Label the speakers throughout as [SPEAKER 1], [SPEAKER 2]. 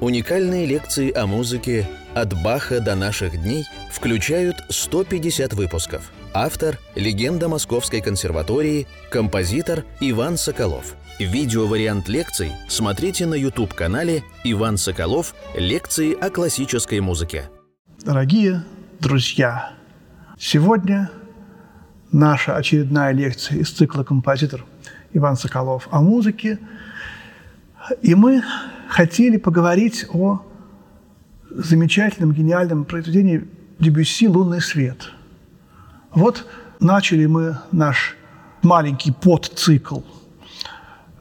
[SPEAKER 1] Уникальные лекции о музыке «От Баха до наших дней» включают 150 выпусков. Автор – легенда Московской консерватории, композитор Иван Соколов. Видеовариант лекций смотрите на YouTube-канале «Иван Соколов. Лекции о классической музыке».
[SPEAKER 2] Дорогие друзья, сегодня наша очередная лекция из цикла «Композитор Иван Соколов о музыке». И мы хотели поговорить о замечательном, гениальном произведении Дебюсси «Лунный свет». Вот начали мы наш маленький подцикл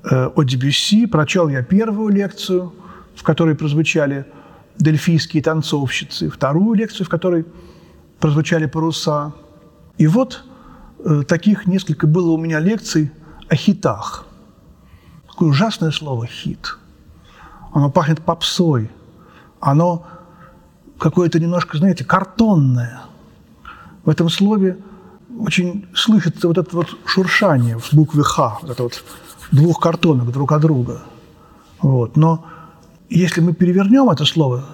[SPEAKER 2] э, о Дебюсси. Прочел я первую лекцию, в которой прозвучали дельфийские танцовщицы, вторую лекцию, в которой прозвучали паруса. И вот э, таких несколько было у меня лекций о хитах. Какое ужасное слово «хит» оно пахнет попсой, оно какое-то немножко, знаете, картонное. В этом слове очень слышится вот это вот шуршание в букве «Х», вот это вот двух картонок друг от друга. Вот. Но если мы перевернем это слово,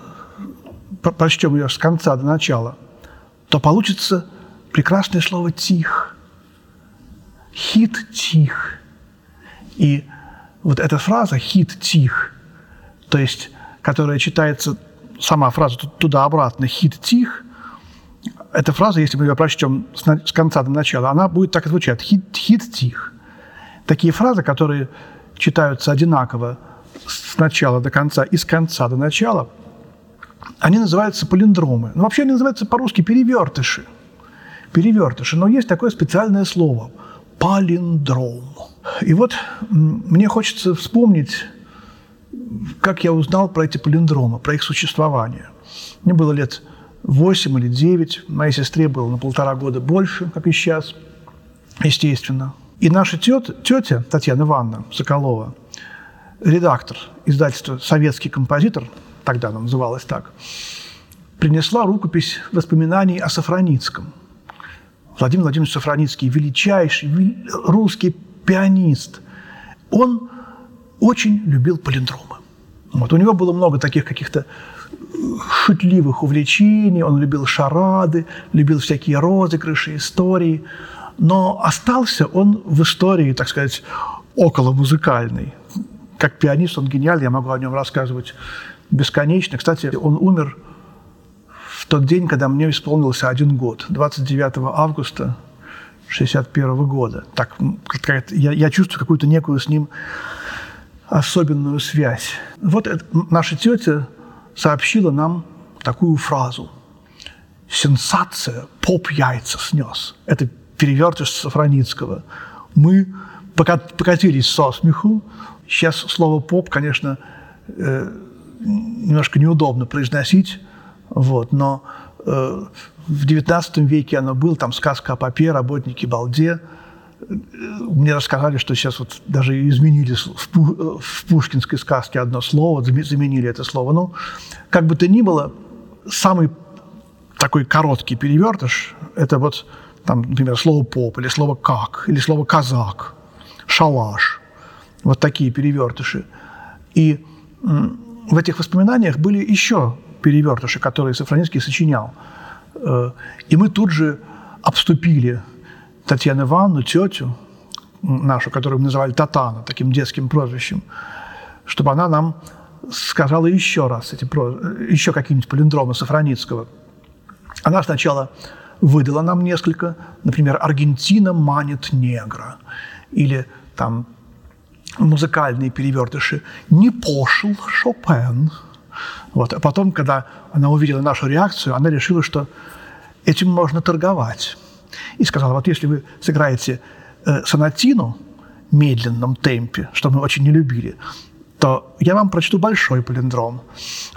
[SPEAKER 2] прочтем ее с конца до начала, то получится прекрасное слово «тих». «Хит тих». И вот эта фраза «хит тих» то есть, которая читается, сама фраза туда-обратно, хит тих, эта фраза, если мы ее прочтем с конца до начала, она будет так звучать, хит, хит тих. Такие фразы, которые читаются одинаково с начала до конца и с конца до начала, они называются палиндромы. Ну, вообще они называются по-русски перевертыши. Перевертыши. Но есть такое специальное слово – палиндром. И вот мне хочется вспомнить как я узнал про эти палиндромы, про их существование. Мне было лет 8 или 9, моей сестре было на полтора года больше, как и сейчас, естественно. И наша тетя, тетя Татьяна Ивановна Соколова, редактор издательства «Советский композитор», тогда она называлась так, принесла рукопись воспоминаний о Сафраницком. Владимир Владимирович Сафраницкий – величайший русский пианист. Он очень любил палиндромы. Вот. У него было много таких каких-то шутливых увлечений, он любил шарады, любил всякие розыгрыши, истории. Но остался он в истории, так сказать, около музыкальной. Как пианист он гениальный, я могу о нем рассказывать бесконечно. Кстати, он умер тот день, когда мне исполнился один год, 29 августа 1961 года. Так, я, я чувствую какую-то некую с ним особенную связь. Вот это, наша тетя сообщила нам такую фразу. «Сенсация! Поп яйца снес». Это перевертыш Сафраницкого. Мы покатились со смеху. Сейчас слово «поп», конечно, э, немножко неудобно произносить, вот, но э, в XIX веке оно было, там сказка о попе, работнике балде – мне рассказали, что сейчас вот даже изменили в пушкинской сказке одно слово, заменили это слово. Ну, как бы то ни было, самый такой короткий перевертыш – это вот, там, например, слово «поп» или слово «как», или слово «казак», «шалаш». Вот такие перевертыши. И в этих воспоминаниях были еще перевертыши, которые Сафроницкий сочинял. Э, и мы тут же обступили Татьяну Ивановну, тетю нашу, которую мы называли Татана, таким детским прозвищем, чтобы она нам сказала еще раз эти, еще какие-нибудь палиндромы Сафроницкого. Она сначала выдала нам несколько, например, «Аргентина манит негра» или там музыкальные перевертыши «Не пошел Шопен». Вот. А потом, когда она увидела нашу реакцию, она решила, что этим можно торговать и сказала, вот если вы сыграете э, сонатину в медленном темпе, что мы очень не любили, то я вам прочту большой палиндром.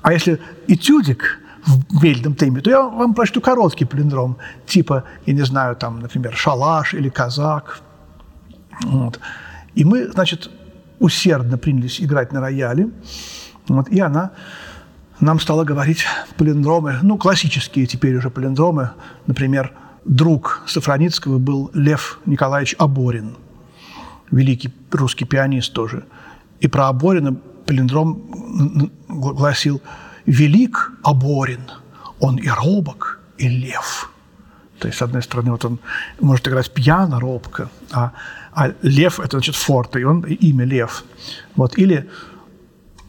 [SPEAKER 2] А если этюдик в медленном темпе, то я вам прочту короткий палиндром, типа, я не знаю, там, например, шалаш или казак. Вот. И мы, значит, усердно принялись играть на рояле, вот, и она нам стала говорить палиндромы, ну, классические теперь уже палиндромы, например, друг Сафраницкого был Лев Николаевич Аборин, великий русский пианист тоже. И про Аборина палиндром гласил «Велик Оборин, он и робок, и лев». То есть, с одной стороны, вот он может играть пьяно, робко, а, а лев – это значит форт, и он имя лев. Вот. Или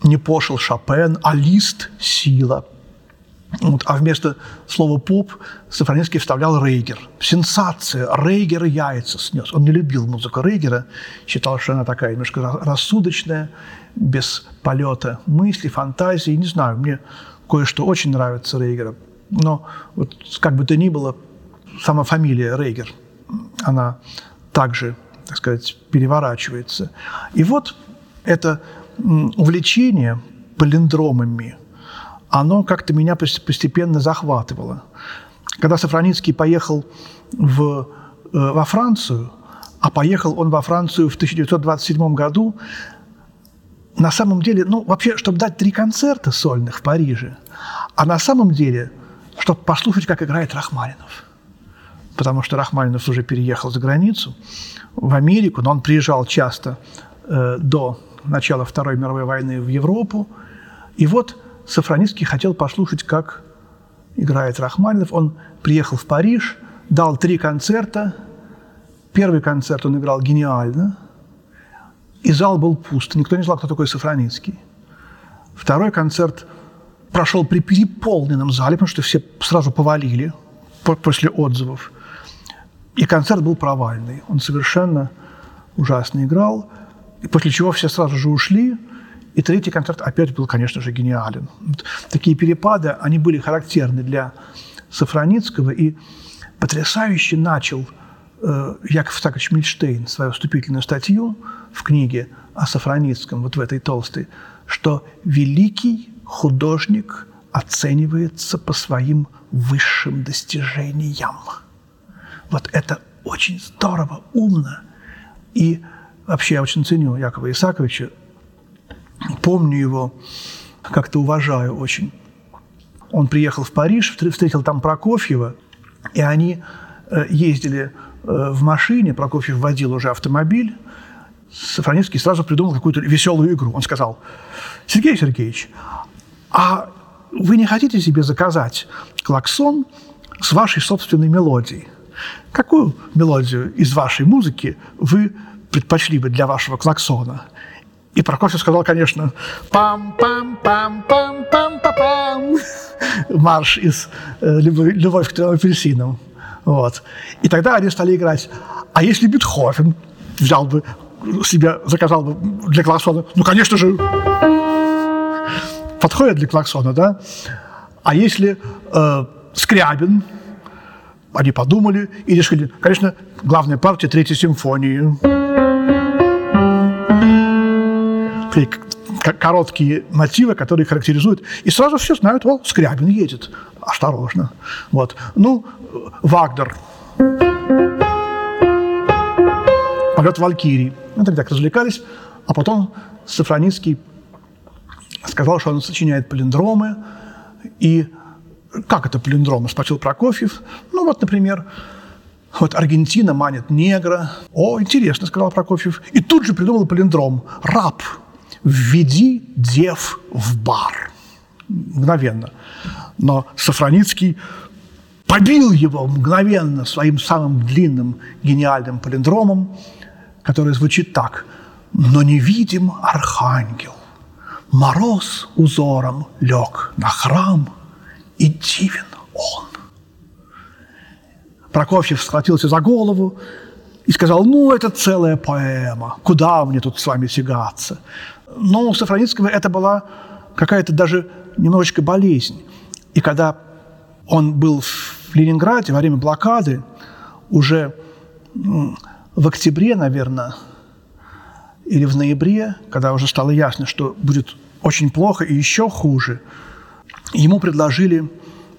[SPEAKER 2] не пошел Шопен, а лист – сила. Вот. А вместо слова «поп» Сафронинский вставлял Рейгер. Сенсация! Рейгер яйца снес. Он не любил музыку Рейгера, считал, что она такая немножко рассудочная, без полета мысли, фантазии. Не знаю, мне кое-что очень нравится Рейгера. Но вот как бы то ни было, сама фамилия Рейгер, она также, так сказать, переворачивается. И вот это увлечение палиндромами, оно как-то меня постепенно захватывало. Когда Сафроницкий поехал в, э, во Францию, а поехал он во Францию в 1927 году, на самом деле, ну, вообще, чтобы дать три концерта сольных в Париже, а на самом деле, чтобы послушать, как играет Рахманинов – потому что Рахманинов уже переехал за границу, в Америку, но он приезжал часто э, до начала Второй мировой войны в Европу. И вот Сафроницкий хотел послушать, как играет Рахманинов. Он приехал в Париж, дал три концерта. Первый концерт он играл гениально, и зал был пуст. Никто не знал, кто такой Сафроницкий. Второй концерт прошел при переполненном зале, потому что все сразу повалили после отзывов. И концерт был провальный. Он совершенно ужасно играл. После чего все сразу же ушли. И третий концерт опять был, конечно же, гениален. Вот такие перепады, они были характерны для Сафроницкого. И потрясающе начал э, Яков Сакович Мильштейн свою вступительную статью в книге о Сафроницком, вот в этой толстой, что великий художник оценивается по своим высшим достижениям. Вот это очень здорово, умно. И вообще я очень ценю Якова Исаковича, помню его, как-то уважаю очень. Он приехал в Париж, встретил там Прокофьева, и они э, ездили э, в машине, Прокофьев водил уже автомобиль, Сафроневский сразу придумал какую-то веселую игру. Он сказал, Сергей Сергеевич, а вы не хотите себе заказать клаксон с вашей собственной мелодией? Какую мелодию из вашей музыки вы предпочли бы для вашего клаксона? И Прокофьев сказал, конечно, пам-пам-пам-пам-пам-пам-пам. Марш из э, «Любовь к трем апельсинам». Вот. И тогда они стали играть. А если Бетховен взял бы себе, заказал бы для клаксона, ну, конечно же, подходит для клаксона, да? А если э, Скрябин они подумали и решили, конечно, главная партия Третьей симфонии. Короткие мотивы, которые характеризуют. И сразу все знают, о, Скрябин едет. Осторожно. Вот. Ну, Вагнер. Полет Валькирии. Вот они так развлекались. А потом Сафроницкий сказал, что он сочиняет палиндромы, и как это палиндром? Спросил Прокофьев. Ну вот, например, вот Аргентина манит негра. О, интересно, сказал Прокофьев. И тут же придумал палиндром. Раб, введи дев в бар. Мгновенно. Но Сафроницкий побил его мгновенно своим самым длинным гениальным палиндромом, который звучит так. «Но невидим архангел, мороз узором лег на храм, и дивен он. Прокофьев схватился за голову и сказал, ну, это целая поэма, куда мне тут с вами тягаться? Но у Сафроницкого это была какая-то даже немножечко болезнь. И когда он был в Ленинграде во время блокады, уже в октябре, наверное, или в ноябре, когда уже стало ясно, что будет очень плохо и еще хуже – ему предложили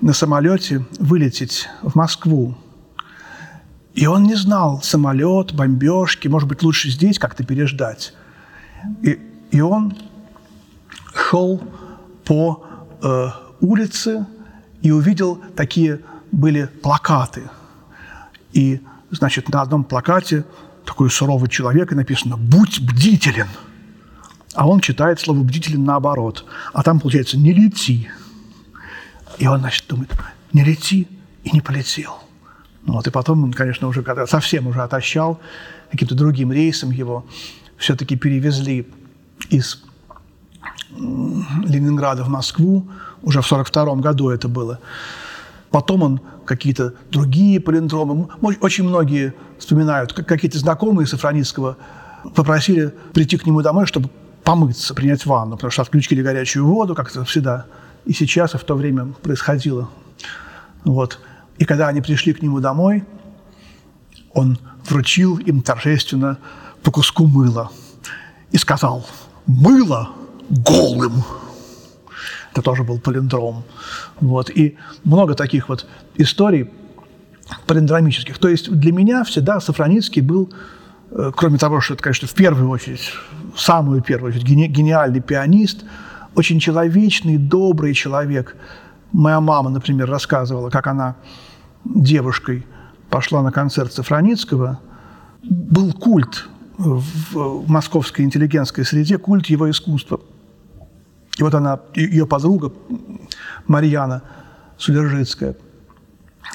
[SPEAKER 2] на самолете вылететь в Москву. И он не знал самолет, бомбежки, может быть, лучше здесь как-то переждать. И, и он шел по э, улице и увидел такие были плакаты. И, значит, на одном плакате такой суровый человек, и написано «Будь бдителен». А он читает слово «бдителен» наоборот. А там, получается, «не лети». И он, значит, думает, «не лети» и не полетел. Ну, вот, и потом он, конечно, уже когда совсем уже отощал, каким-то другим рейсом его все-таки перевезли из Ленинграда в Москву, уже в 1942 году это было. Потом он какие-то другие палиндромы. Очень многие вспоминают, какие-то знакомые Сафроницкого попросили прийти к нему домой, чтобы помыться, принять ванну, потому что отключили горячую воду, как это всегда и сейчас, и в то время происходило. Вот. И когда они пришли к нему домой, он вручил им торжественно по куску мыла и сказал «Мыло голым». Это тоже был палиндром. Вот. И много таких вот историй палиндромических. То есть для меня всегда Сафроницкий был, э, кроме того, что это, конечно, в первую очередь, самую первую очередь, гениальный пианист, очень человечный, добрый человек. Моя мама, например, рассказывала, как она девушкой пошла на концерт Сафроницкого. Был культ в московской интеллигентской среде, культ его искусства – и вот она, ее подруга Марьяна Сулержицкая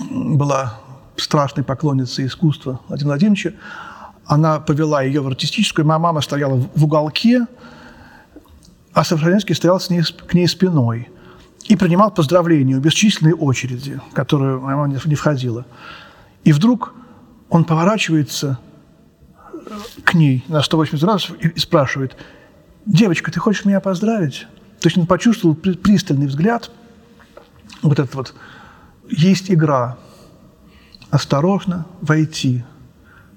[SPEAKER 2] была страшной поклонницей искусства Владимира Владимировича. Она повела ее в артистическую. Моя мама стояла в уголке, а Сафроненский стоял с ней, к ней спиной и принимал поздравления у бесчисленной очереди, в которую моя мама не входила. И вдруг он поворачивается к ней на 180 градусов и спрашивает, «Девочка, ты хочешь меня поздравить?» То есть он почувствовал пристальный взгляд, вот этот вот, есть игра, осторожно войти,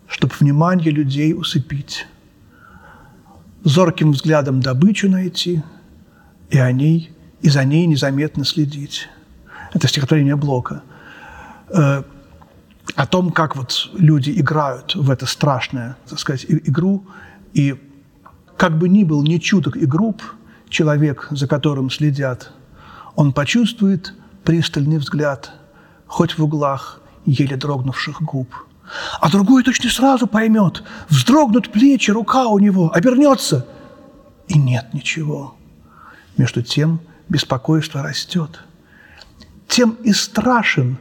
[SPEAKER 2] чтобы внимание людей усыпить, зорким взглядом добычу найти и о ней, и за ней незаметно следить. Это стихотворение Блока. Э, о том, как вот люди играют в это страшное, так сказать, игру, и как бы ни был не чуток и груб – человек, за которым следят, он почувствует пристальный взгляд, хоть в углах еле дрогнувших губ. А другой точно сразу поймет, вздрогнут плечи, рука у него, обернется, и нет ничего. Между тем беспокойство растет. Тем и страшен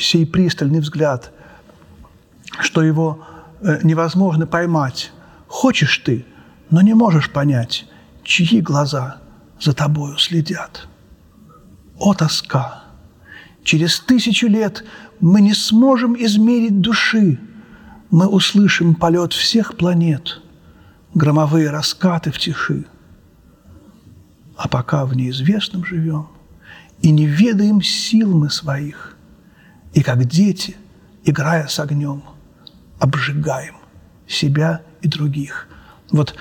[SPEAKER 2] сей пристальный взгляд, что его э, невозможно поймать. Хочешь ты, но не можешь понять, чьи глаза за тобою следят. О, тоска! Через тысячу лет мы не сможем измерить души. Мы услышим полет всех планет, громовые раскаты в тиши. А пока в неизвестном живем и не ведаем сил мы своих, и как дети, играя с огнем, обжигаем себя и других. Вот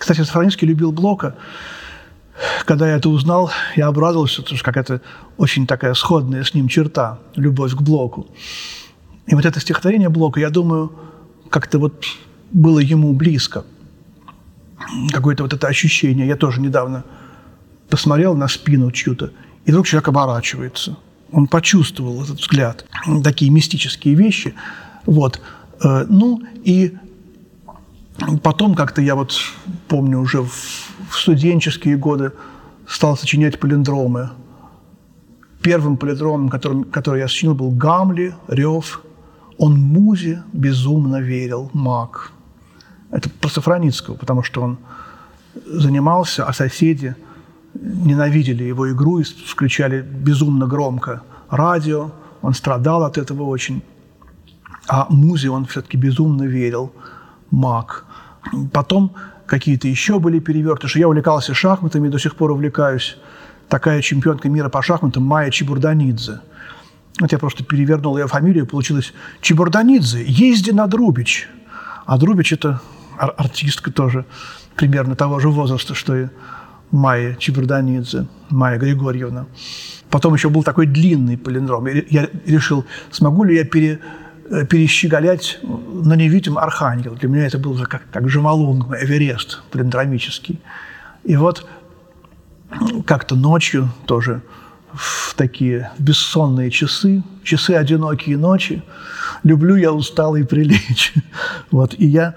[SPEAKER 2] кстати, Сафронинский любил Блока. Когда я это узнал, я обрадовался, потому что какая-то очень такая сходная с ним черта – любовь к Блоку. И вот это стихотворение Блока, я думаю, как-то вот было ему близко. Какое-то вот это ощущение. Я тоже недавно посмотрел на спину чью-то, и вдруг человек оборачивается. Он почувствовал этот взгляд. Такие мистические вещи. Вот. Э, ну, и Потом как-то я вот помню уже в, студенческие годы стал сочинять палиндромы. Первым палиндромом, которым, который я сочинил, был Гамли, Рев. Он музе безумно верил, маг. Это про Сафроницкого, потому что он занимался, а соседи ненавидели его игру и включали безумно громко радио. Он страдал от этого очень. А музе он все-таки безумно верил, маг – Потом какие-то еще были перевертыши. Я увлекался шахматами, до сих пор увлекаюсь. Такая чемпионка мира по шахматам Майя Чебурданидзе. Вот я просто перевернул ее фамилию, получилось Чебурданидзе, езди на Друбич. А Друбич – это ар- артистка тоже примерно того же возраста, что и Майя Чебурданидзе, Майя Григорьевна. Потом еще был такой длинный палиндром. Я решил, смогу ли я пере, Э, перещеголять на невидим архангел. Для меня это был как, как Джамалунг, Эверест палиндромический. И вот как-то ночью тоже в такие бессонные часы, часы одинокие ночи, люблю я усталый прилечь. Вот, и я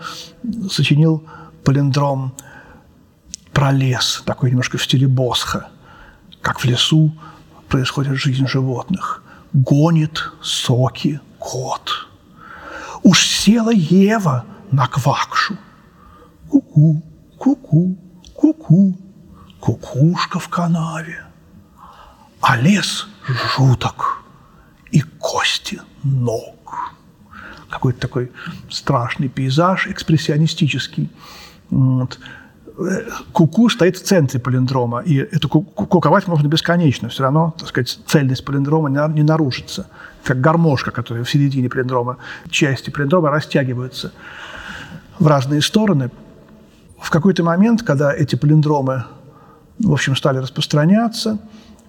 [SPEAKER 2] сочинил палиндром про лес, такой немножко в стиле Босха, как в лесу происходит жизнь животных. Гонит соки кот. Уж села Ева на квакшу. Ку-ку, ку-ку, ку-ку, кукушка в канаве. А лес жуток и кости ног. Какой-то такой страшный пейзаж экспрессионистический. Вот. Куку стоит в центре палиндрома, и эту куковать можно бесконечно, все равно, так сказать, цельность палиндрома не нарушится. Как гармошка, которая в середине палиндрома, части палиндрома растягиваются в разные стороны. В какой-то момент, когда эти палиндромы, в общем, стали распространяться,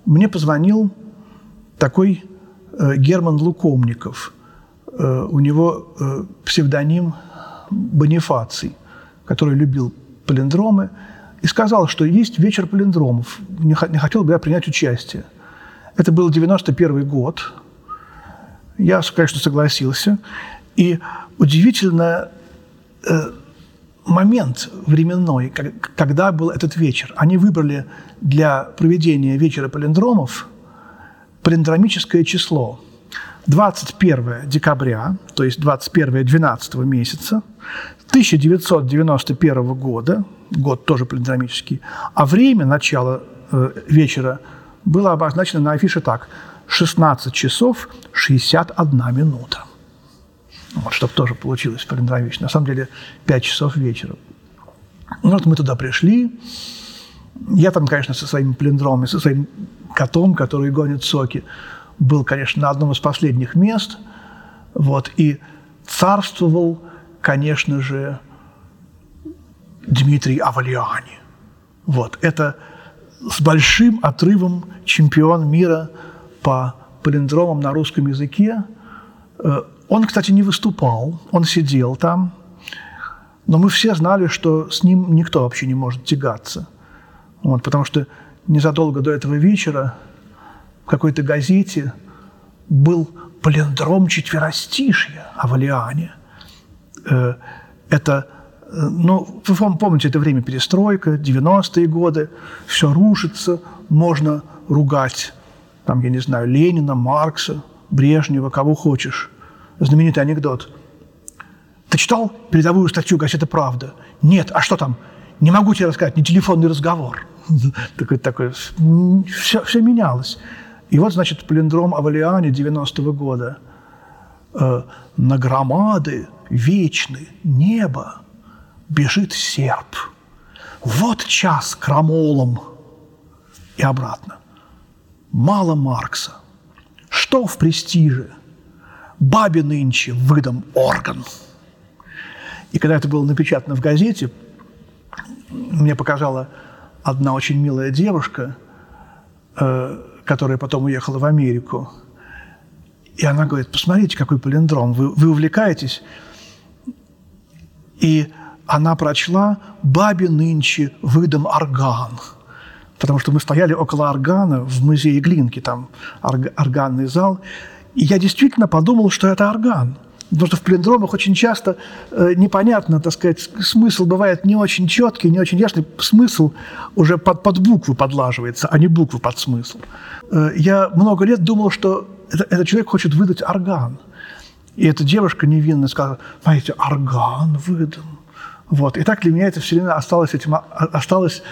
[SPEAKER 2] мне позвонил такой э, Герман Лукомников. Э, у него э, псевдоним Бонифаций, который любил палиндромы, и сказал, что есть вечер палиндромов. Не, хотел бы я принять участие. Это был 91 год. Я, конечно, согласился. И удивительно э, момент временной, когда был этот вечер. Они выбрали для проведения вечера палиндромов палиндромическое число. 21 декабря, то есть 21 12 месяца 1991 года, год тоже палиндромический, а время начала э, вечера было обозначено на афише так – 16 часов 61 минута. Вот, чтобы тоже получилось палиндромично. На самом деле 5 часов вечера. Ну, вот мы туда пришли. Я там, конечно, со своими палиндромами, со своим котом, который гонит соки, был, конечно, на одном из последних мест. Вот, и царствовал – конечно же, Дмитрий Авалиани. Вот. Это с большим отрывом чемпион мира по палиндромам на русском языке. Э, он, кстати, не выступал, он сидел там, но мы все знали, что с ним никто вообще не может тягаться. Вот, потому что незадолго до этого вечера в какой-то газете был палиндром четверостишья о Валиане – это, э, ну, вы помните, это время перестройка, 90-е годы, все рушится, можно ругать, там, я не знаю, Ленина, Маркса, Брежнева, кого хочешь. Знаменитый анекдот. Ты читал передовую статью газеты «Правда»? Нет. А что там? Не могу тебе рассказать, не телефонный разговор. такой, такой, все, все менялось. И вот, значит, палиндром Авалиане 90-го года. Э, на громады вечный, небо, бежит серп. Вот час крамолом и обратно. Мало Маркса. Что в престиже? Бабе нынче выдам орган. И когда это было напечатано в газете, мне показала одна очень милая девушка, э, которая потом уехала в Америку. И она говорит, посмотрите, какой палиндром, вы, вы увлекаетесь? И она прочла «Бабе нынче выдам орган». Потому что мы стояли около органа в музее Глинки, там органный зал. И я действительно подумал, что это орган. Потому что в палиндромах очень часто э, непонятно, так сказать, смысл бывает не очень четкий, не очень ясный. Смысл уже под, под букву подлаживается, а не букву под смысл. Э, я много лет думал, что это, этот человек хочет выдать орган – и эта девушка невинно сказала, знаете, орган выдан. Вот. И так для меня это все время осталось, этим, осталось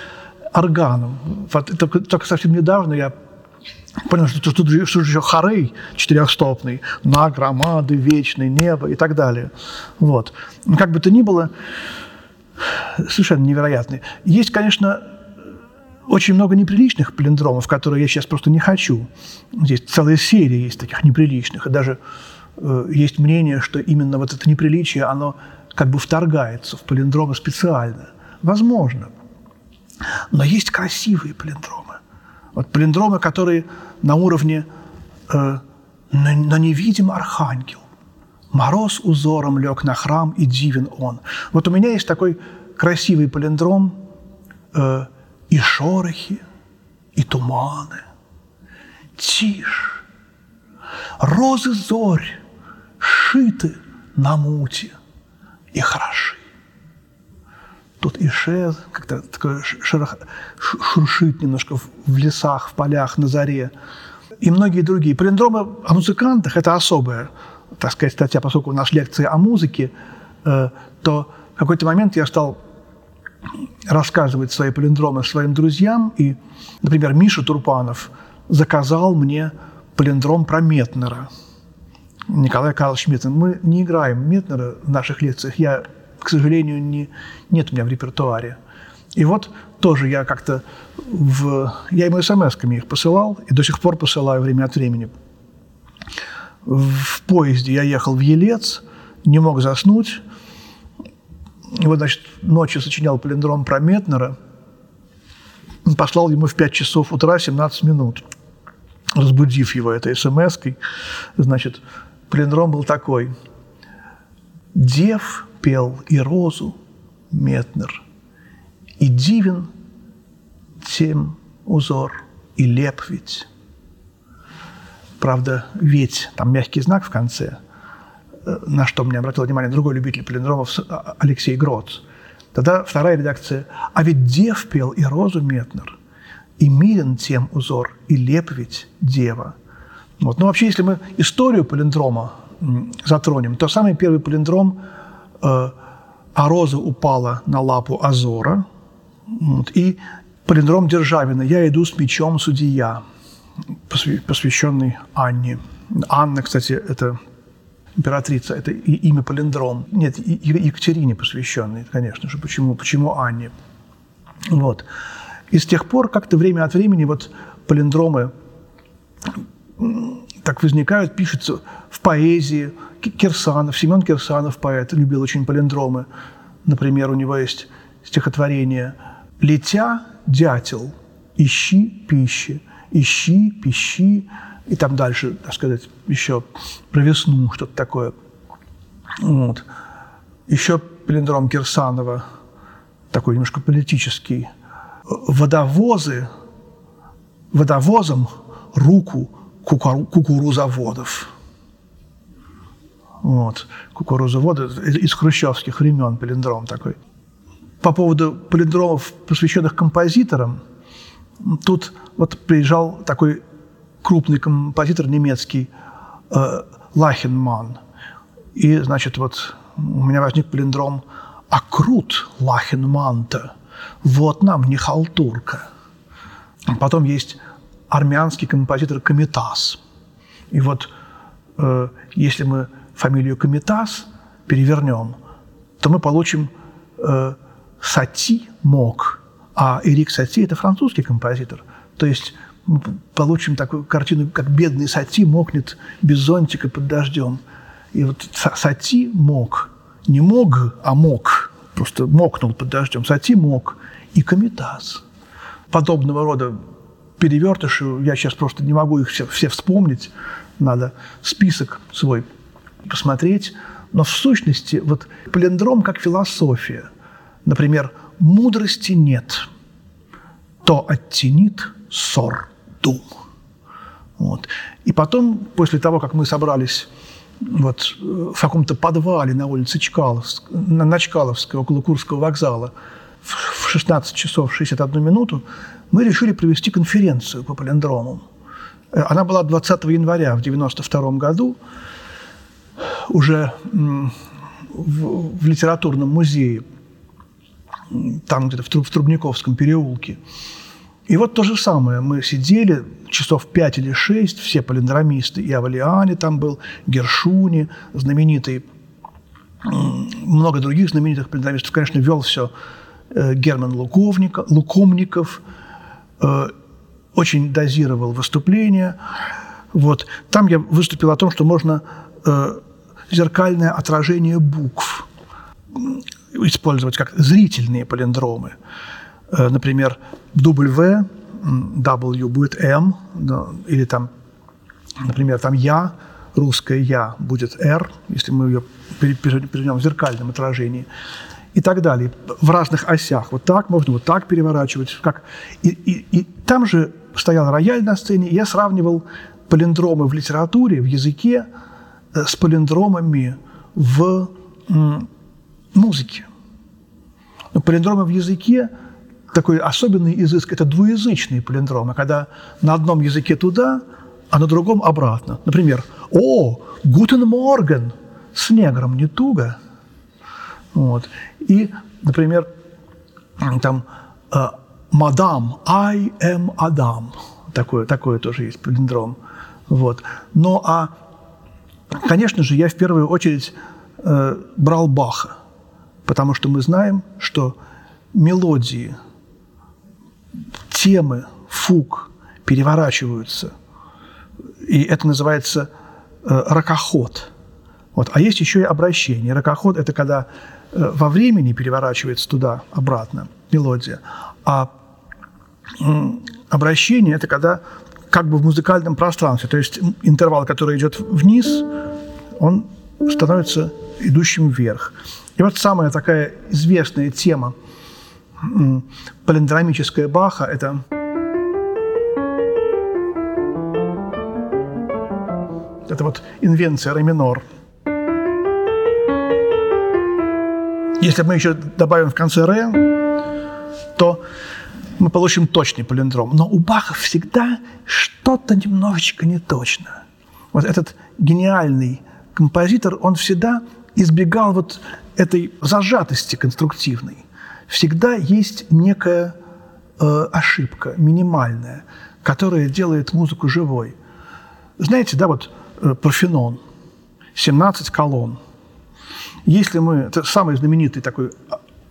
[SPEAKER 2] органом. Вот, только, только совсем недавно я понял, что тут, тут что еще хорей четырехстопный, на громады, вечный, небо и так далее. Вот. Но как бы то ни было, совершенно невероятный. Есть, конечно, очень много неприличных палиндромов, которые я сейчас просто не хочу. Здесь целая серия есть таких неприличных. И даже есть мнение, что именно вот это неприличие, оно как бы вторгается в палиндромы специально. Возможно. Но есть красивые палиндромы. Вот палиндромы, которые на уровне э, «на, на невидим архангел». Мороз узором лег на храм, и дивен он. Вот у меня есть такой красивый палиндром э, и шорохи, и туманы. Тишь, розы зорь, шиты на муте и хороши. тут и ше, как-то такое шерох, шуршит немножко в лесах, в полях, на заре. И многие другие. Палиндромы о музыкантах – это особая, так сказать, статья, поскольку у нас лекции о музыке, э, то в какой-то момент я стал рассказывать свои палиндромы своим друзьям, и, например, Миша Турпанов заказал мне палиндром про Метнера. Николай Карлович Метнер. Мы не играем Метнера в наших лекциях. Я, к сожалению, не, нет у меня в репертуаре. И вот тоже я как-то в... Я ему смс-ками их посылал, и до сих пор посылаю время от времени. В поезде я ехал в Елец, не мог заснуть, и вот, значит, ночью сочинял палиндром про Метнера, послал ему в 5 часов утра 17 минут, разбудив его этой смс -кой. Значит, палиндром был такой. «Дев пел и розу Метнер, и дивен тем узор, и леп ведь». Правда, ведь, там мягкий знак в конце – на что мне обратил внимание другой любитель палиндромов а, Алексей Гроц. Тогда вторая редакция «А ведь дев пел и розу Метнер, и мирен тем узор, и леп ведь дева». Вот. Но вообще, если мы историю палиндрома затронем, то самый первый палиндром э, «А роза упала на лапу Азора» вот, и палиндром Державина «Я иду с мечом судья», посвященный Анне. Анна, кстати, это императрица, это имя Палиндром. Нет, Екатерине посвященный, конечно же. Почему, почему Анне? Вот. И с тех пор как-то время от времени вот палиндромы так возникают, пишутся в поэзии. Кирсанов, Семен Кирсанов, поэт, любил очень палиндромы. Например, у него есть стихотворение «Летя, дятел, ищи пищи, ищи, пищи, и там дальше, так сказать, еще про весну, что-то такое. Вот. Еще палиндром Кирсанова, такой немножко политический. Водовозы, водовозом руку кукурузоводов. Вот. Кукурузоводы из хрущевских времен палиндром такой. По поводу палиндромов, посвященных композиторам, тут вот приезжал такой крупный композитор немецкий э, Лахенман. И, значит, вот у меня возник палиндром «А крут Лахенман-то, вот нам не халтурка». Потом есть армянский композитор Комитас. И вот э, если мы фамилию Комитас перевернем, то мы получим э, Сати Мок. А Эрик Сати – это французский композитор. То есть мы получим такую картину, как бедный Сати мокнет без зонтика под дождем. И вот Сати мог. Не мог, а мог. Просто мокнул под дождем. Сати мог. И Комитас. Подобного рода перевертыши, я сейчас просто не могу их все, все вспомнить, надо список свой посмотреть. Но в сущности, вот плендром как философия. Например, мудрости нет, то оттенит ссор дум. Вот. И потом, после того, как мы собрались вот, в каком-то подвале на улице Чкаловск, на, на Чкаловской, около Курского вокзала, в 16 часов 61 минуту, мы решили провести конференцию по палиндромам. Э, она была 20 января в 1992 году, уже в, в литературном музее, там где-то в Трубниковском переулке. И вот то же самое. Мы сидели часов пять или шесть, все полиндромисты, и Авалиани там был, Гершуни, знаменитый, много других знаменитых полиндромистов. Конечно, вел все Герман Луковников, Лукомников, э, очень дозировал выступления. Вот. Там я выступил о том, что можно э, зеркальное отражение букв использовать как зрительные полиндромы. Э, например, W, W будет M, или там, например, там «я», русское «я» будет R, если мы ее перевернем в зеркальном отражении, и так далее, в разных осях. Вот так можно, вот так переворачивать. Как... И, и, и там же стоял рояль на сцене, и я сравнивал палиндромы в литературе, в языке э, с палиндромами в музыке. Но палиндромы в языке такой особенный изыск – это двуязычные палиндромы, когда на одном языке туда, а на другом обратно. Например, «О, гутен морген» с негром не туго. Вот. И, например, там э, «Мадам», «I am Адам». Такое, такое тоже есть палиндром. Вот. Ну, а, конечно же, я в первую очередь э, брал Баха, потому что мы знаем, что мелодии – темы, фуг переворачиваются. И это называется э, ракоход. Вот. А есть еще и обращение. Ракоход – это когда во времени переворачивается туда-обратно мелодия. А э, обращение – это когда как бы в музыкальном пространстве. То есть интервал, который идет вниз, он становится идущим вверх. И вот самая такая известная тема – палиндромическая Баха – это это вот инвенция ре минор. Если мы еще добавим в конце ре, то мы получим точный палиндром. Но у Баха всегда что-то немножечко не точно. Вот этот гениальный композитор, он всегда избегал вот этой зажатости конструктивной всегда есть некая э, ошибка, минимальная, которая делает музыку живой. Знаете, да, вот э, Парфенон, 17 колонн. Если мы, это самый знаменитый такой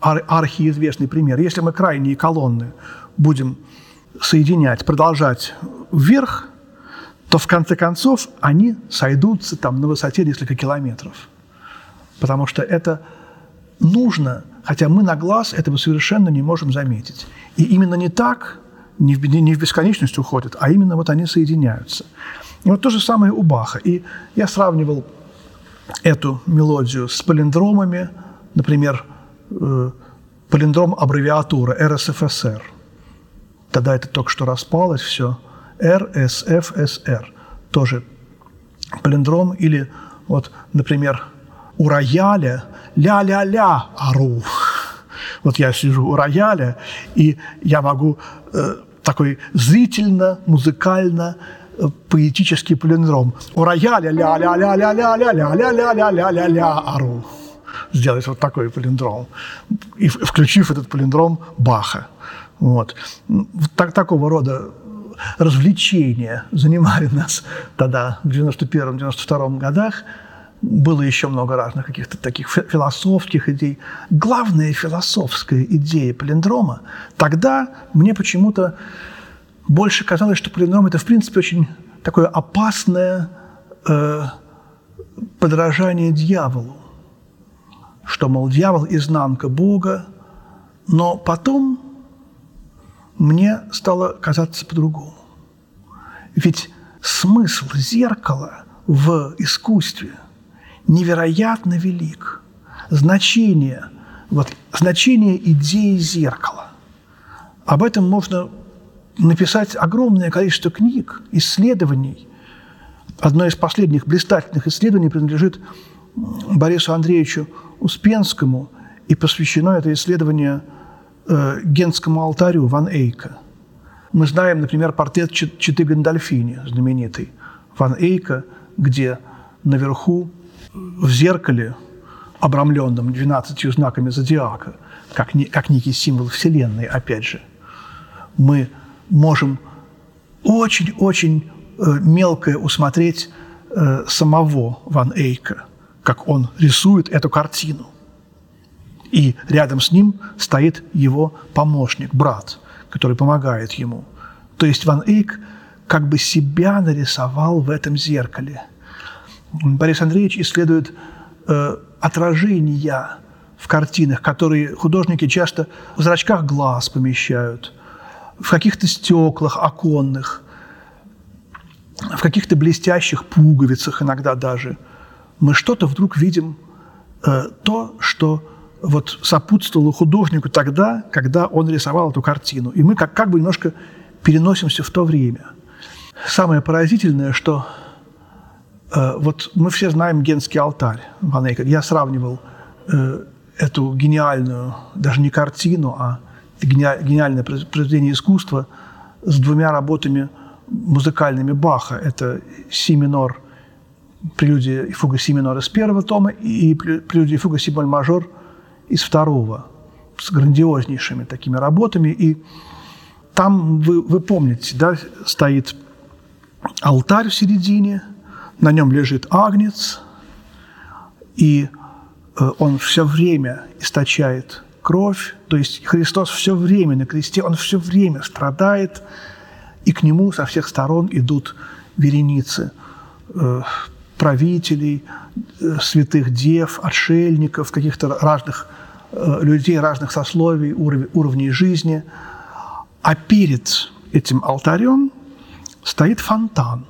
[SPEAKER 2] ар архиизвестный пример, если мы крайние колонны будем соединять, продолжать вверх, то в конце концов они сойдутся там на высоте несколько километров. Потому что это нужно хотя мы на глаз этого совершенно не можем заметить. И именно не так, не в, не в бесконечность уходят, а именно вот они соединяются. И вот то же самое у Баха. И я сравнивал эту мелодию с палиндромами, например, э, палиндром аббревиатура РСФСР. Тогда это только что распалось все. РСФСР. Тоже палиндром. Или вот, например, у рояля ля-ля-ля ору. Вот я сижу у рояля, и я могу э, такой зрительно, музыкально, поэтический плендром. У рояля ля-ля-ля-ля-ля-ля-ля-ля-ля-ля-ля-ля ору. Сделать вот такой палиндром. И включив этот палиндром Баха. Вот. Так, такого рода развлечения занимали нас тогда, в 91-92 годах – было еще много разных каких-то таких философских идей. Главная философская идея палиндрома тогда мне почему-то больше казалось, что палиндром – это, в принципе, очень такое опасное э, подражание дьяволу. Что, мол, дьявол – изнанка Бога, но потом мне стало казаться по-другому. Ведь смысл зеркала в искусстве – невероятно велик. Значение, вот, значение идеи зеркала. Об этом можно написать огромное количество книг, исследований. Одно из последних блистательных исследований принадлежит Борису Андреевичу Успенскому, и посвящено это исследование э, Генскому алтарю Ван Эйка. Мы знаем, например, портрет Читы Гандальфини, знаменитый Ван Эйка, где наверху в зеркале, обрамленном 12 знаками зодиака, как, не, как некий символ Вселенной, опять же, мы можем очень-очень э, мелкое усмотреть э, самого Ван Эйка, как он рисует эту картину. И рядом с ним стоит его помощник, брат, который помогает ему. То есть Ван Эйк как бы себя нарисовал в этом зеркале – Борис Андреевич исследует э, отражения в картинах, которые художники часто в зрачках глаз помещают, в каких-то стеклах оконных, в каких-то блестящих пуговицах иногда даже. Мы что-то вдруг видим, э, то, что вот сопутствовало художнику тогда, когда он рисовал эту картину. И мы как, как бы немножко переносимся в то время. Самое поразительное, что Э, вот мы все знаем Генский алтарь Ван Эйка. Я сравнивал э, эту гениальную, даже не картину, а гениальное произведение искусства с двумя работами музыкальными Баха. Это си минор, прелюдия и фуга си минор из первого тома и прелюдия и фуга си боль мажор из второго с грандиознейшими такими работами. И там, вы, вы помните, да, стоит алтарь в середине, на нем лежит агнец, и э, он все время источает кровь, то есть Христос все время на кресте, он все время страдает, и к нему со всех сторон идут вереницы э, правителей, э, святых дев, отшельников, каких-то разных людей разных сословий, уровней жизни. А перед этим алтарем стоит фонтан,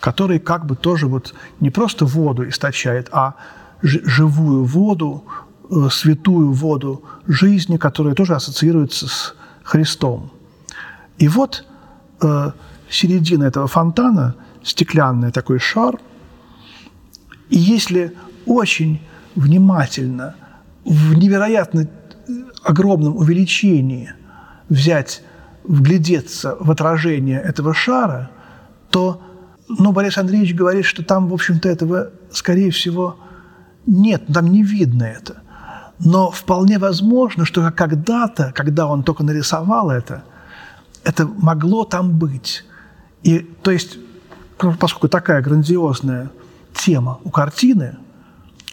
[SPEAKER 2] который как бы тоже вот не просто воду источает, а живую воду, э, святую воду жизни, которая тоже ассоциируется с Христом. И вот э, середина этого фонтана, стеклянный такой шар, и если очень внимательно, в невероятно огромном увеличении взять, вглядеться в отражение этого шара, то ну, Борис Андреевич говорит, что там, в общем-то, этого, скорее всего, нет, там не видно это. Но вполне возможно, что когда-то, когда он только нарисовал это, это могло там быть. И, то есть, поскольку такая грандиозная тема у картины,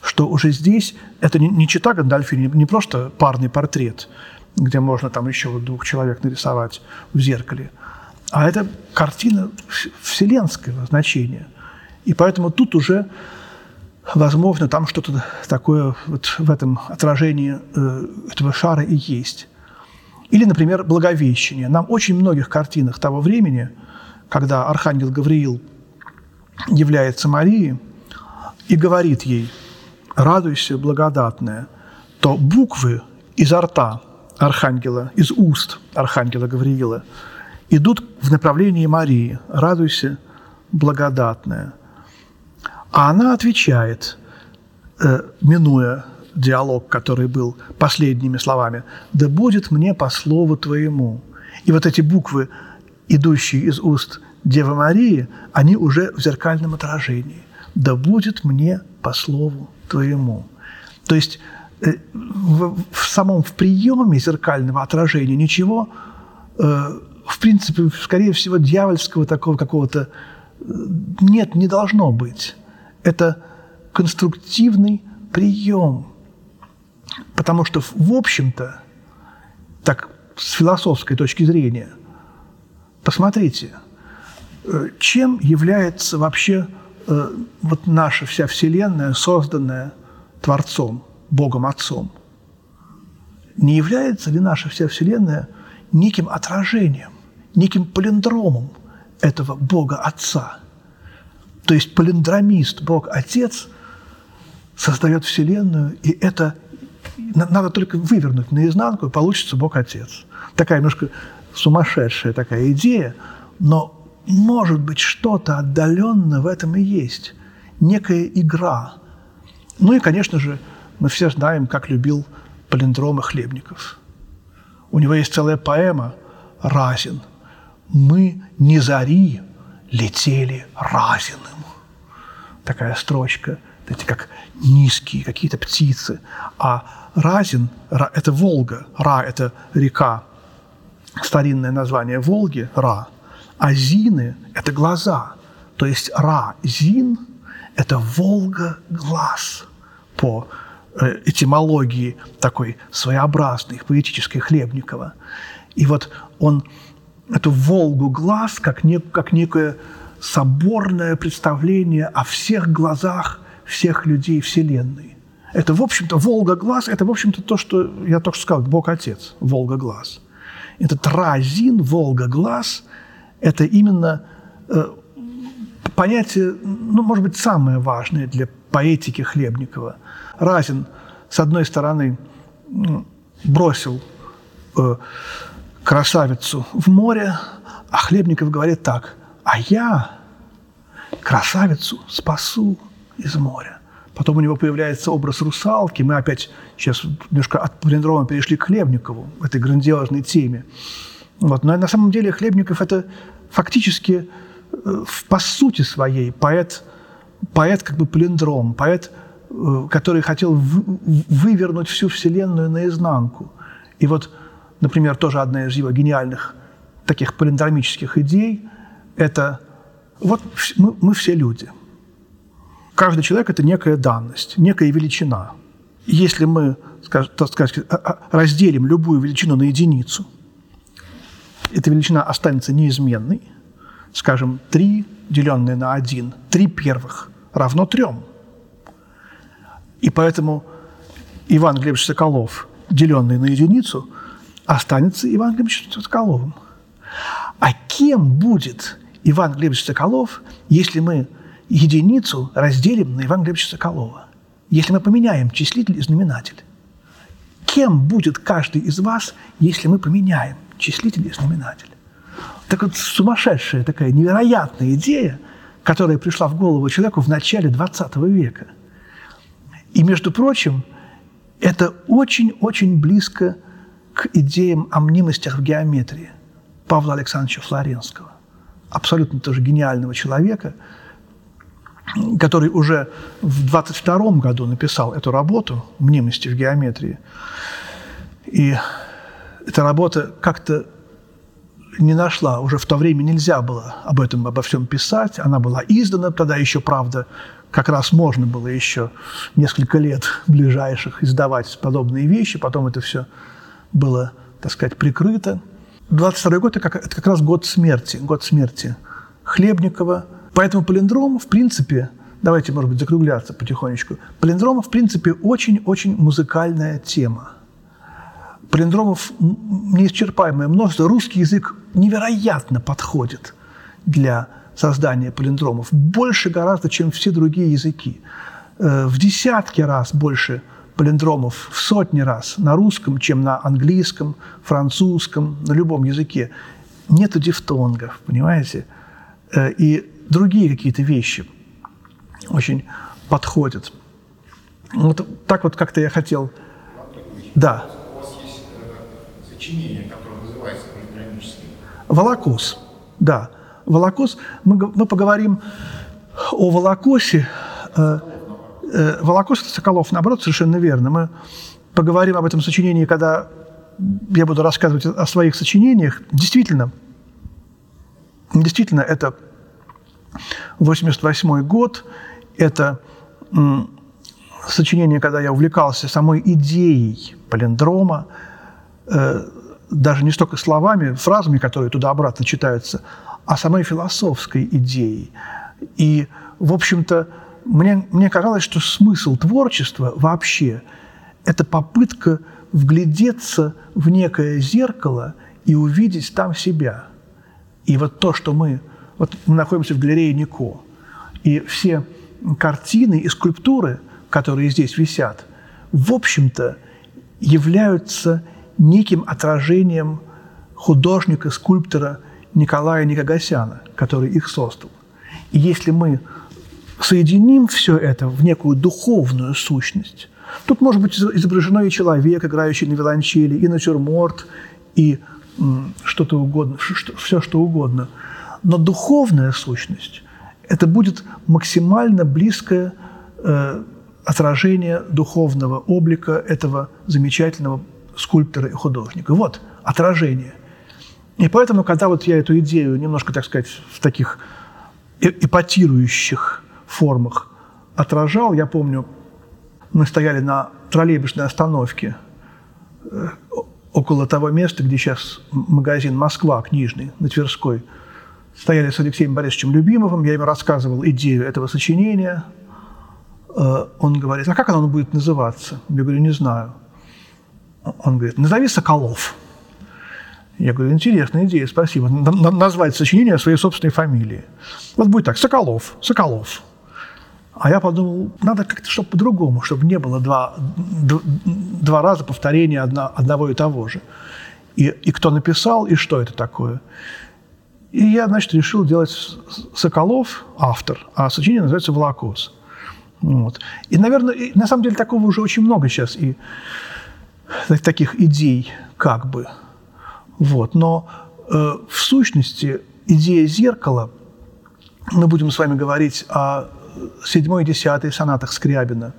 [SPEAKER 2] что уже здесь это не, не чита Гандальфини, не просто парный портрет, где можно там еще двух человек нарисовать в зеркале, а это картина вселенского значения. И поэтому тут уже возможно, там что-то такое вот в этом отражении э, этого шара и есть. Или, например, Благовещение. Нам очень многих картинах того времени, когда Архангел Гавриил является Марии и говорит ей «радуйся, благодатная», то буквы изо рта Архангела, из уст Архангела Гавриила идут в направлении Марии «радуйся, благодатная». А она отвечает, э, минуя диалог, который был последними словами, «Да будет мне по слову твоему». И вот эти буквы, идущие из уст Девы Марии, они уже в зеркальном отражении. «Да будет мне по слову твоему». То есть э, в, в самом в приеме зеркального отражения ничего, э, в принципе, скорее всего, дьявольского такого какого-то нет, не должно быть это конструктивный прием. Потому что, в общем-то, так с философской точки зрения, посмотрите, э, чем является вообще э, вот наша вся Вселенная, созданная Творцом, Богом Отцом? Не является ли наша вся Вселенная неким отражением, неким палиндромом этого Бога Отца – то есть палиндромист, Бог Отец, создает Вселенную, и это надо только вывернуть наизнанку, и получится Бог Отец. Такая немножко сумасшедшая такая идея, но может быть что-то отдаленное в этом и есть. Некая игра. Ну и, конечно же, мы все знаем, как любил палиндрома Хлебников. У него есть целая поэма «Разин». «Мы не зари, летели разиным. Такая строчка, эти как низкие какие-то птицы. А разин – это Волга, Ра – это река, старинное название Волги – Ра. А зины – это глаза. То есть Ра, Зин – это Волга-глаз по э, этимологии такой своеобразной, поэтической Хлебникова. И вот он эту Волгу глаз как, не, как некое соборное представление о всех глазах всех людей Вселенной. Это, в общем-то, Волга глаз, это, в общем-то, то, что я только что сказал, Бог Отец, Волга глаз. Этот разин, Волга глаз, это именно э, понятие, ну, может быть, самое важное для поэтики Хлебникова. Разин, с одной стороны, бросил э, красавицу в море, а Хлебников говорит так, а я красавицу спасу из моря. Потом у него появляется образ русалки. Мы опять сейчас немножко от Полиндрома перешли к Хлебникову, этой грандиозной теме. Вот. Но на самом деле Хлебников – это фактически, э, по сути своей, поэт, поэт как бы полиндром, поэт, э, который хотел вывернуть всю Вселенную наизнанку. И вот, например, тоже одна из его гениальных таких полиндромических идей – это вот мы, мы все люди. Каждый человек – это некая данность, некая величина. Если мы, так сказать, а, а, разделим любую величину на единицу, эта величина останется неизменной. Скажем, 3, деленное на 1, 3 первых равно 3. И поэтому Иван Глебович Соколов, деленный на единицу, останется Иван Глебович Соколовым. А кем будет Иван Глебович Соколов, если мы единицу разделим на Ивана Глебовича Соколова? Если мы поменяем числитель и знаменатель? Кем будет каждый из вас, если мы поменяем числитель и знаменатель? Так вот, сумасшедшая такая невероятная идея, которая пришла в голову человеку в начале XX века. И, между прочим, это очень-очень близко к идеям о мнимостях в геометрии Павла Александровича Флоренского. Абсолютно тоже гениального человека, который уже в 22 году написал эту работу «Мнимости в геометрии». И эта работа как-то не нашла, уже в то время нельзя было об этом, обо всем писать. Она была издана, тогда еще, правда, как раз можно было еще несколько лет ближайших издавать подобные вещи, потом это все было, так сказать, прикрыто. 22 год – это как, это как раз год смерти, год смерти Хлебникова. Поэтому палиндром, в принципе, давайте, может быть, закругляться потихонечку, палиндром, в принципе, очень-очень музыкальная тема. Палиндромов неисчерпаемое множество. Русский язык невероятно подходит для создания палиндромов. Больше гораздо, чем все другие языки. Э, в десятки раз больше – палиндромов в сотни раз на русском, чем на английском, французском, на любом языке. Нету дифтонгов, понимаете? Э, и другие какие-то вещи очень подходят. Вот так вот как-то я хотел... Да.
[SPEAKER 3] У вас есть э, сочинение, которое называется полиграфическим.
[SPEAKER 2] Волокос, да. Волокос. Мы, мы поговорим о Волокосе. Э, Э, и Соколов, наоборот, совершенно верно. Мы поговорим об этом сочинении, когда я буду рассказывать о своих сочинениях. Действительно, действительно, это 88 год, это сочинение, когда я увлекался самой идеей палиндрома, э, даже не столько словами, фразами, которые туда-обратно читаются, а самой философской идеей. И, в общем-то, мне, мне казалось, что смысл творчества вообще – это попытка вглядеться в некое зеркало и увидеть там себя. И вот то, что мы… Вот мы находимся в галерее Нико, и все картины и скульптуры, которые здесь висят, в общем-то, являются неким отражением художника, скульптора Николая Никогасяна, который их создал. И если мы соединим все это в некую духовную сущность, тут может быть изображено и человек, играющий на виолончели, и натюрморт, и что-то угодно, что, все что угодно. Но духовная сущность – это будет максимально близкое э, отражение духовного облика этого замечательного скульптора и художника. Вот отражение. И поэтому, когда вот я эту идею немножко, так сказать, в таких эпатирующих формах отражал. Я помню, мы стояли на троллейбусной остановке э, около того места, где сейчас магазин «Москва» книжный на Тверской. Стояли с Алексеем Борисовичем Любимовым, я ему рассказывал идею этого сочинения. Э, он говорит, а как оно будет называться? Я говорю, не знаю. Он говорит, назови «Соколов». Я говорю, интересная идея, спасибо. Назвать сочинение своей собственной фамилии. Вот будет так, Соколов, Соколов. А я подумал, надо как-то, чтобы по-другому, чтобы не было два, два раза повторения одно, одного и того же. И, и кто написал, и что это такое. И я, значит, решил делать Соколов, автор, а сочинение называется «Волокос». Вот. И, наверное, и, на самом деле такого уже очень много сейчас и таких идей, как бы. Вот. Но э, в сущности идея зеркала, мы будем с вами говорить о седьмой и десятой сонатах Скрябина,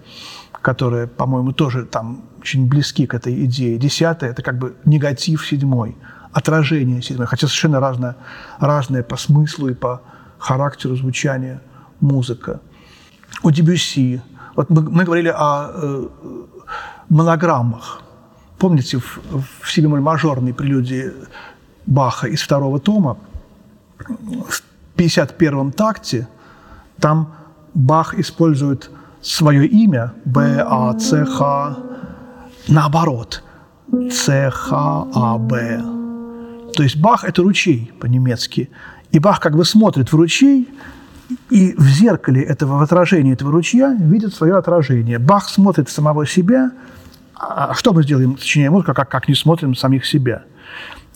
[SPEAKER 2] которые, по-моему, тоже там очень близки к этой идее. Десятая – это как бы негатив седьмой, отражение седьмой, хотя совершенно разное, разное по смыслу и по характеру звучания музыка. У Дебюсси, вот мы, мы говорили о э, монограммах. Помните, в, в си мажорной прелюдии Баха из второго тома, в 51-м такте, там Бах использует свое имя Б, А, С, Х, наоборот, С, Х, А, Б. То есть Бах – это ручей по-немецки. И Бах как бы смотрит в ручей, и в зеркале этого, в отражении этого ручья видит свое отражение. Бах смотрит самого себя, а что мы сделаем, сочиняя музыку, как, как не смотрим самих себя?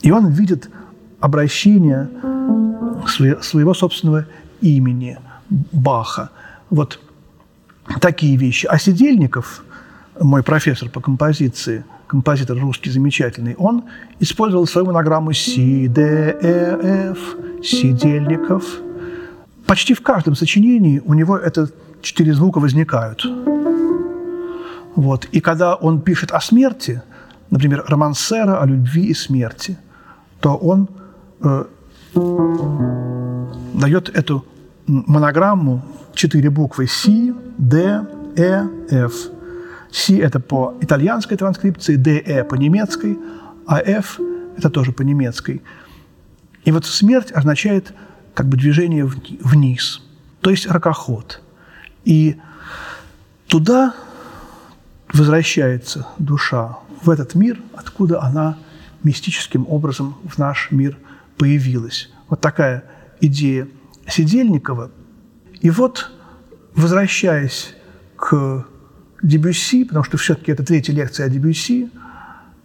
[SPEAKER 2] И он видит обращение своего собственного имени Баха. Вот такие вещи. А Сидельников, мой профессор по композиции, композитор русский замечательный, он использовал свою монограмму Си, Д, Э, Ф, Сидельников. Почти в каждом сочинении у него это четыре звука возникают. Вот. И когда он пишет о смерти, например, роман Сера о любви и смерти, то он э, дает эту монограмму четыре буквы Си, Д, Э, Ф. Си – это по итальянской транскрипции, Д, Э – по немецкой, а F – это тоже по немецкой. И вот смерть означает как бы движение вниз, то есть ракоход. И туда возвращается душа, в этот мир, откуда она мистическим образом в наш мир появилась. Вот такая идея Сидельникова. И вот, возвращаясь к Дебюсси, потому что все-таки это третья лекция о Дебюсси,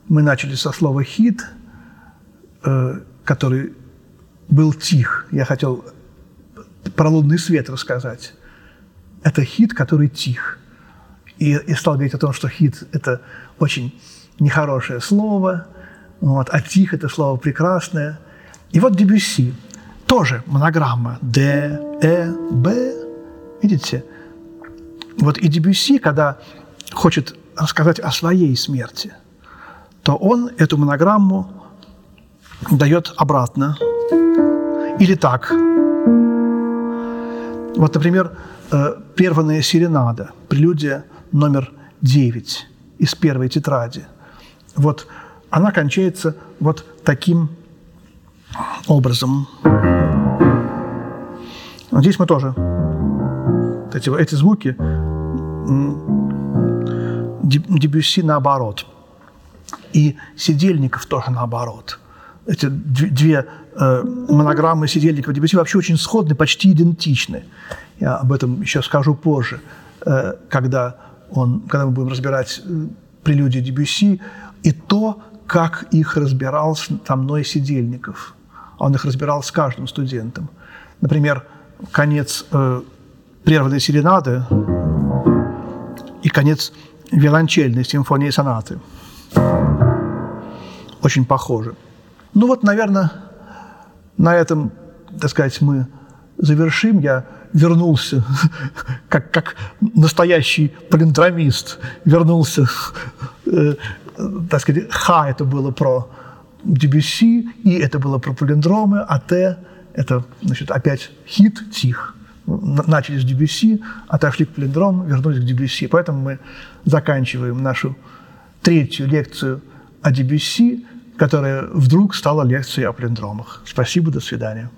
[SPEAKER 2] мы начали со слова «хит», э, который был тих. Я хотел про лунный свет рассказать. Это хит, который тих. И, и стал говорить о том, что хит – это очень нехорошее слово, вот, а тих – это слово прекрасное. И вот Дебюсси, тоже монограмма Д, Э, Б. Видите? Вот и Дебюсси, когда хочет рассказать о своей смерти, то он эту монограмму дает обратно. Или так. Вот, например, э, прерванная серенада, прелюдия номер 9 из первой тетради. Вот она кончается вот таким образом. Здесь мы тоже эти, эти звуки Дебюсси наоборот. И Сидельников тоже наоборот. Эти две э, монограммы Сидельникова и Дебюсси вообще очень сходны, почти идентичны. Я об этом еще скажу позже, э, когда, он, когда мы будем разбирать э, прелюдии Дебюсси и то, как их разбирал со мной Сидельников. Он их разбирал с каждым студентом. Например, конец э, прерванной серенады и конец виолончельной симфонии сонаты. Очень похожи. Ну вот, наверное, на этом, так сказать, мы завершим. Я вернулся, как, как настоящий палиндромист, вернулся, э, так сказать, Х – это было про Дебюсси, И – это было про палиндромы, а Т – это, значит, опять хит, тих начали с Дебюсси, отошли к палиндрому, вернулись к Дебюсси. Поэтому мы заканчиваем нашу третью лекцию о Дебюсси, которая вдруг стала лекцией о палиндромах. Спасибо, до свидания.